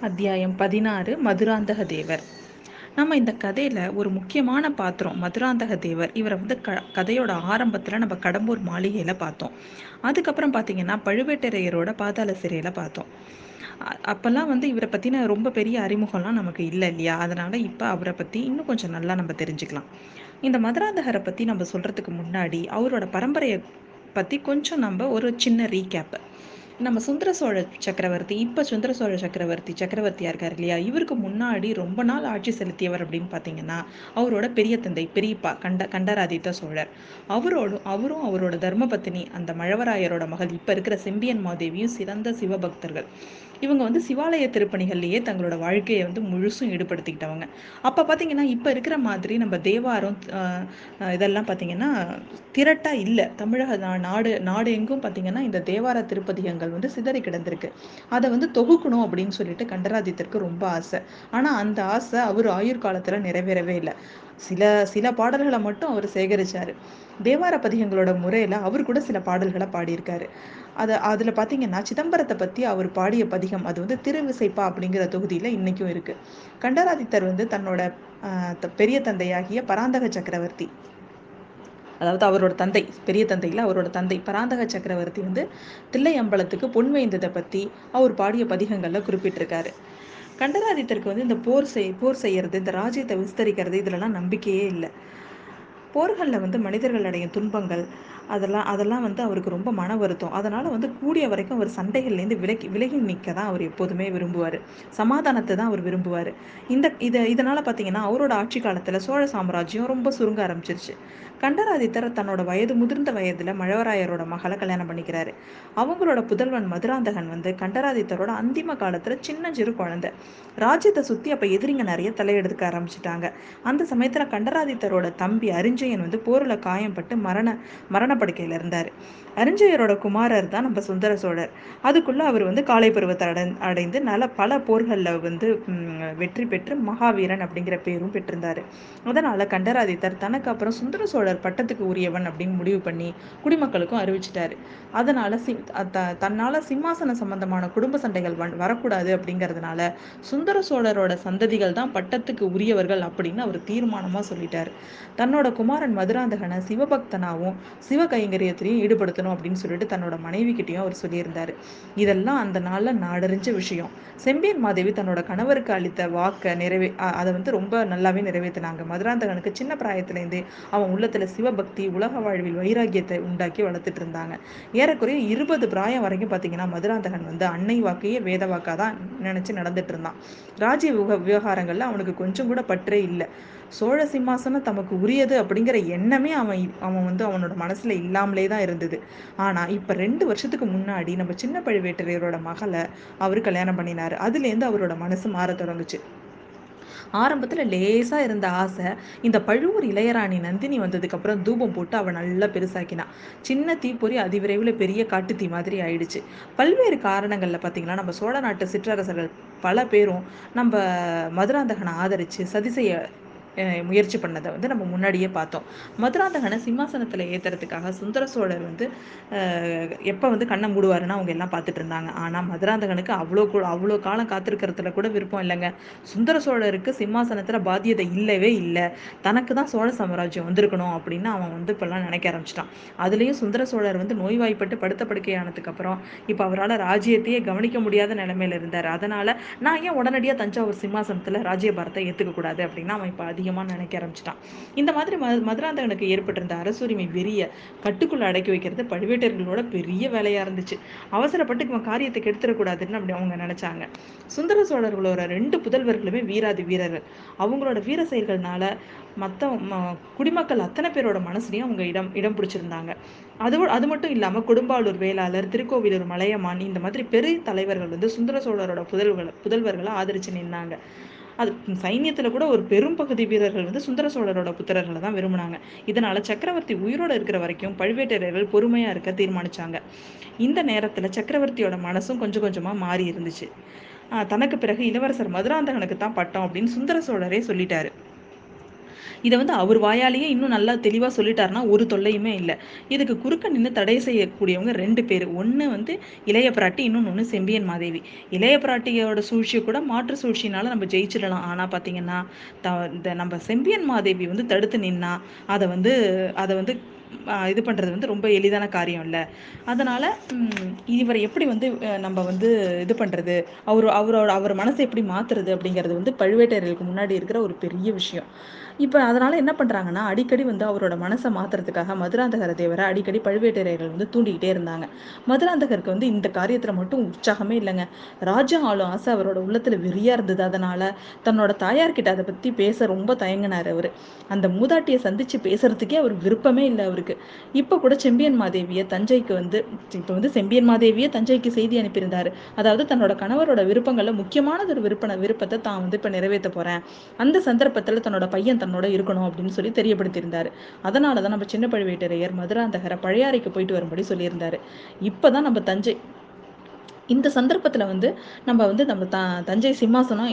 அத்தியாயம் பதினாறு மதுராந்தக தேவர். நம்ம இந்த கதையில் ஒரு முக்கியமான பாத்திரம் மதுராந்தக தேவர். இவரை வந்து க கதையோட ஆரம்பத்தில் நம்ம கடம்பூர் மாளிகையில் பார்த்தோம். அதுக்கப்புறம் பார்த்தீங்கன்னா பழுவேட்டரையரோட பாதாள சிறையில் பார்த்தோம். அப்போல்லாம் வந்து இவரை பற்றின ரொம்ப பெரிய அறிமுகம்லாம் நமக்கு இல்லை இல்லையா? அதனால் இப்போ அவரை பற்றி இன்னும் கொஞ்சம் நல்லா நம்ம தெரிஞ்சுக்கலாம். இந்த மதுராந்தகரை பற்றி நம்ம சொல்கிறதுக்கு முன்னாடி அவரோட பரம்பரையை பற்றி கொஞ்சம் நம்ம ஒரு சின்ன ரீகேப்பு நம்ம சுந்தர சோழ சக்கரவர்த்தி இப்போ சுந்தர சோழ சக்கரவர்த்தி சக்கரவர்த்தியாக இருக்கார் இல்லையா? இவருக்கு முன்னாடி ரொம்ப நாள் ஆட்சி செலுத்தியவர் அப்படின்னு பார்த்தீங்கன்னா அவரோட பெரிய தந்தை பெரியப்பா கண்ட கண்டராதித்த சோழர். அவரோடும் அவரும் அவரோட தர்மபத்தினி அந்த மழவராயரோட மகள் இப்போ இருக்கிற செம்பியன் மாதேவியும் சிறந்த சிவபக்தர்கள். இவங்க வந்து சிவாலய திருப்பணிகள்லேயே தங்களோட வாழ்க்கையை வந்து முழுசும் ஈடுபடுத்திக்கிட்டவங்க. அப்போ பார்த்தீங்கன்னா இப்போ இருக்கிற மாதிரி நம்ம தேவாரம் இதெல்லாம் பார்த்தீங்கன்னா திரட்டாக இல்லை. தமிழக நாடு நாடு எங்கும் பார்த்தீங்கன்னா இந்த தேவார திருப்பதிகங்கள் வந்து சிதறி கிடந்திருக்கு. அதை வந்து தொகுக்கணும் அப்படின்னு சொல்லிட்டு கண்டராதித்தருக்கு ரொம்ப ஆசை. ஆனால் அந்த ஆசை அவர் ஆயுர் காலத்தில் நிறைவேறவே இல்லை. சில சில பாடல்களை மட்டும் அவர் சேகரிச்சாரு. தேவார பதிகங்களோட முறையில் அவர் கூட சில பாடல்களை பாடியிருக்காரு. அதை அதில் பார்த்தீங்கன்னா சிதம்பரத்தை பற்றி அவர் பாடிய பதிகம் அது வந்து திருவிசைப்பா அப்படிங்கிற தொகுதியில் இன்றைக்கும் இருக்குது கண்டராதித்தர் வந்து தன்னோட பெரிய தந்தையாகிய பராந்தக சக்கரவர்த்தி. அதாவது அவரோட தந்தை பெரிய தந்தையில் அவரோட தந்தை பராந்தக சக்கரவர்த்தி வந்து தில்லை அம்பலத்துக்கு பொன் வைந்ததை பற்றி அவர் பாடிய பதிகங்களில் குறிப்பிட்டிருக்காரு. கண்டராதித்தருக்கு வந்து இந்த போர் செய் போர் செய்யறது இந்த ராஜ்யத்தை விஸ்தரிக்கிறது இதிலெல்லாம் நம்பிக்கையே இல்லை. போர்களில் வந்து மனிதர்கள் அடையும் துன்பங்கள் அதெல்லாம் அதெல்லாம் வந்து அவருக்கு ரொம்ப மன வருத்தம். அதனால் வந்து கூடிய வரைக்கும் அவர் சண்டைகள்லேருந்து விலகி விலகி நிற்க தான் அவர் எப்போதுமே விரும்புவார். சமாதானத்தை தான் அவர் விரும்புவார். இந்த இதை இதனால் பார்த்தீங்கன்னா அவரோட ஆட்சி காலத்தில் சோழ சாம்ராஜ்யம் ரொம்ப சுருங்க ஆரம்பிச்சிருச்சு. கண்டராதித்தர் தன்னோட வயது முதிர்ந்த வயதில் மழவராயரோட மகளை கல்யாணம் பண்ணிக்கிறாரு. அவங்களோட புதல்வன் மதுராந்தகன் வந்து கண்டராதித்தரோட அந்திம காலத்தில் சின்ன சிறு குழந்தை. ராஜ்யத்தை சுற்றி அப்போ எதிரிங்க நிறைய தலையெடுக்க ஆரம்பிச்சிட்டாங்க. அந்த சமயத்தில் கண்டராதித்தரோட தம்பி அரிஞ்சயன் வந்து போரில் காயம்பட்டு மரண மரணப்படுக்கையில் இருந்தார். அரிஞ்சயரோட குமாரர் தான் நம்ம சுந்தர சோழர். அதுக்குள்ளே அவர் வந்து காலை பருவத்தை அடை அடைந்து நல்ல பல போர்களில் வந்து வெற்றி பெற்று மகாவீரன் அப்படிங்கிற பேரும் பெற்றிருந்தார். அதனால் கண்டராதித்தர் தனக்கு அப்புறம் சுந்தர சோழர் பட்டத்துக்கு உரியவன் அப்படின்னு முடிவு பண்ணி குடிமக்களுக்கும் அறிவிச்சிட்டாரு. அதனால் சி தன்னால் சிம்மாசன சம்பந்தமான குடும்ப சண்டைகள் வரக்கூடாது அப்படிங்கிறதுனால சுந்தர சோழரோட சந்ததிகள் தான் பட்டத்துக்கு உரியவர்கள் அப்படின்னு அவர் தீர்மானமாக சொல்லிட்டார். தன்னோட குமாரன் மதுராந்தகனை சிவபக்தனாகவும் சிவ கைங்கரியத்திலையும் ஈடுபடுத்தணும் அப்படின்னு சொல்லிட்டு தன்னோட மனைவி கிட்டையும் அவர் சொல்லியிருந்தாரு. இதெல்லாம் அந்த நாளில் நாடறிஞ்ச விஷயம். செம்பியன் மாதேவி தன்னோட கணவருக்கு அளித்த வாக்கை நிறைவே அதை வந்து ரொம்ப நல்லாவே நிறைவேற்றினாங்க மதுராந்தகனுக்கு சின்ன பிராயத்திலேருந்தே அவன் உள்ளத்தில் சிவபக்தி உலக வாழ்வில் வைராக்கியத்தை உண்டாக்கி வளர்த்துட்டு இருந்தாங்க ஏறக்குறைய இருபது பிராயம் வரைக்கும் பார்த்தீங்கன்னா மதுராந்தகன் வந்து அன்னை வாக்கையே வேத வாக்காக தான் நினச்சி நடந்துட்டு இருந்தான் ராஜ்ய விவகாரங்களில் அவனுக்கு கொஞ்சம் கூட பற்றே இல்லை. சோழ சிம்மாசனம் தமக்கு உரியது அப்படிங்கிற எண்ணமே அவன் அவன் வந்து அவனோட மனசுல இல்லாமலே தான் இருந்தது. ஆனா இப்ப ரெண்டு வருஷத்துக்கு முன்னாடி நம்ம சின்ன பழுவேட்டரையரோட மகளை அவர் கல்யாணம் பண்ணினாரு. அதுலேருந்து அவரோட மனசு மாற தொடங்குச்சு. ஆரம்பத்தில் லேசாக இருந்த ஆசை இந்த பழுவூர் இளையராணி நந்தினி வந்ததுக்கப்புறம் தூபம் போட்டு அவள் நல்லா பெருசாக்கினான் சின்ன தீப்பொறி அதிவிரைவில் பெரிய காட்டு தீ மாதிரி ஆயிடுச்சு. பல்வேறு காரணங்களில் பார்த்தீங்கன்னா நம்ம சோழ நாட்டு சிற்றரசர்கள் பல பேரும் நம்ம மதுராந்தகனை ஆதரித்து சதி செய்ய முயற்சி பண்ணதை வந்து நம்ம முன்னாடியே பார்த்தோம். மதுராந்தகனை சிம்மாசனத்தில் ஏற்றுறதுக்காக சுந்தர சோழர் வந்து எப்போ வந்து கண்ணை மூடுவாருன்னு அவங்க எல்லாம் பார்த்துட்டு இருந்தாங்க. ஆனால் மதுராந்தகனுக்கு அவ்வளோ அவ்வளோ காலம் காத்திருக்கிறதுல கூட விருப்பம் இல்லைங்க. சுந்தர சோழருக்கு சிம்மாசனத்தில் பாத்தியதை இல்லவே இல்லை. தனக்கு தான் சோழ சாம்ராஜ்யம் வந்திருக்கணும் அப்படின்னு அவன் வந்து இப்போல்லாம் நினைக்க ஆரம்பிச்சிட்டான். அதுலேயும் சுந்தர சோழர் வந்து நோய்வாய்ப்பட்டு படுத்த படுக்கையானதுக்கப்புறம் இப்போ அவரால் ராஜ்யத்தையே கவனிக்க முடியாத நிலைமையில் இருந்தார். அதனால் நான் ஏன் உடனடியாக தஞ்சாவூர் சிம்மாசனத்தில் ராஜ்யபாரத்தை ஏற்றுக்கக்கூடாது அப்படின்னா அவன் இப்போ அதிக அதிகமாக நினைக்க ஆரம்பிச்சிட்டான். இந்த மாதிரி ம மதுராந்தகனுக்கு ஏற்பட்டிருந்த அரசுரிமை வெறிய கட்டுக்குள்ள அடக்கி வைக்கிறது பழுவேட்டர்களோட பெரிய வேலையா இருந்துச்சு. அவசரப்பட்டு இவன் காரியத்தை கெடுத்துடக்கூடாதுன்னு அப்படி அவங்க நினைச்சாங்க. சுந்தர சோழர்களோட ரெண்டு புதல்வர்களுமே வீராதி வீரர்கள். அவங்களோட வீர செயல்கள்னால மற்ற குடிமக்கள் அத்தனை பேரோட மனசுலையும் அவங்க இடம் இடம் பிடிச்சிருந்தாங்க. அது அது மட்டும் இல்லாமல் கொடும்பாளூர் வேளாளர் திருக்கோவிலூர் மலையமான் இந்த மாதிரி பெரிய தலைவர்கள் வந்து சுந்தர சோழரோட புதல்வர்களை புதல்வர்களை ஆதரிச்சு நின்னாங்க. அது சைன்யத்தில் கூட ஒரு பெரும் பகுதி வீரர்கள் வந்து சுந்தர சோழரோட புத்திரர்களை தான் விரும்பினாங்க. இதனால சக்கரவர்த்தி உயிரோட இருக்கிற வரைக்கும் பழுவேட்டரையர்கள் பொறுமையா இருக்க தீர்மானிச்சாங்க. இந்த நேரத்துல சக்கரவர்த்தியோட மனசும் கொஞ்சம் கொஞ்சமா மாறி இருந்துச்சு. தனக்கு பிறகு இளவரசர் மதுராந்தகனுக்கு தான் பட்டம் அப்படின்னு சுந்தர சோழரே சொல்லிட்டாரு. இதை வந்து அவர் வாயாலேயே இன்னும் நல்லா தெளிவாக சொல்லிட்டாருன்னா ஒரு தொல்லையுமே இல்லை. இதுக்கு குறுக்க நின்று தடை செய்யக்கூடியவங்க ரெண்டு பேர். ஒன்று வந்து இளைய பிராட்டி இன்னொன்று ஒன்று செம்பியன் மாதேவி. இளைய பிராட்டியோட சூழ்ச்சியை கூட மாற்று சூழ்ச்சினால நம்ம ஜெயிச்சிடலாம். ஆனால் பார்த்தீங்கன்னா த இந்த நம்ம செம்பியன் மாதேவி வந்து தடுத்து நின்னா அதை வந்து அதை வந்து இது பண்ணுறது வந்து ரொம்ப எளிதான காரியம் இல்லை. அதனால் இவரை எப்படி வந்து நம்ம வந்து இது பண்ணுறது அவர் அவரோட அவர் மனசை எப்படி மாற்றுறது அப்படிங்கிறது வந்து பழுவேட்டரையர்களுக்கு முன்னாடி இருக்கிற ஒரு பெரிய விஷயம். இப்போ அதனால் என்ன பண்ணுறாங்கன்னா அடிக்கடி வந்து அவரோட மனசை மாற்றுறதுக்காக மதுராந்தகர தேவரை அடிக்கடி பழுவேட்டரையர்கள் வந்து தூண்டிக்கிட்டே இருந்தாங்க. மதுராந்தகருக்கு வந்து இந்த காரியத்தில் மட்டும் உற்சாகமே இல்லைங்க. ராஜா ஆளும் ஆசை அவரோட உள்ளத்தில் வெறியாக இருந்தது. அதனால் தன்னோட தாயார்கிட்ட அதை பற்றி பேச ரொம்ப தயங்கினார் அவர். அந்த மூதாட்டியை சந்தித்து பேசுறதுக்கே அவர் விருப்பமே இல்லை அவருக்கு இப்போ கூட செம்பியன் மாதேவியை தஞ்சைக்கு வந்து இப்போ வந்து செம்பியன் மாதேவியை தஞ்சைக்கு செய்தி அனுப்பியிருந்தார். அதாவது தன்னோட கணவரோட விருப்பங்களில் முக்கியமானது ஒரு விருப்ப விருப்பத்தை தான் வந்து இப்போ நிறைவேற்ற போகிறேன் அந்த சந்தர்ப்பத்தில் தன்னோட பையன் தன்னோட இருக்கணும் அப்படின்னு சொல்லி தெரியப்படுத்தியிருந்தாரு. அதனால தான் நம்ம சின்ன பழுவேட்டரையர் மதுராந்தகரை பழையாறைக்கு போயிட்டு வரும்படி சொல்லியிருந்தாரு. இப்போ தான் நம்ம தஞ்சை இந்த சந்தர்ப்பத்தில் வந்து நம்ம வந்து நம்ம த தஞ்சை சிம்மாசனம்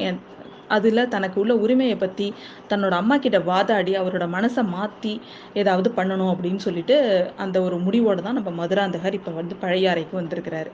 அதில் தனக்கு உள்ள உரிமையை பற்றி தன்னோட அம்மா கிட்ட வாதாடி அவரோட மனசை மாற்றி ஏதாவது பண்ணணும் அப்படின்னு சொல்லிட்டு அந்த ஒரு முடிவோடு தான் நம்ம மதுராந்தகர் இப்போ வந்து பழையாறைக்கு வந்திருக்கிறாரு.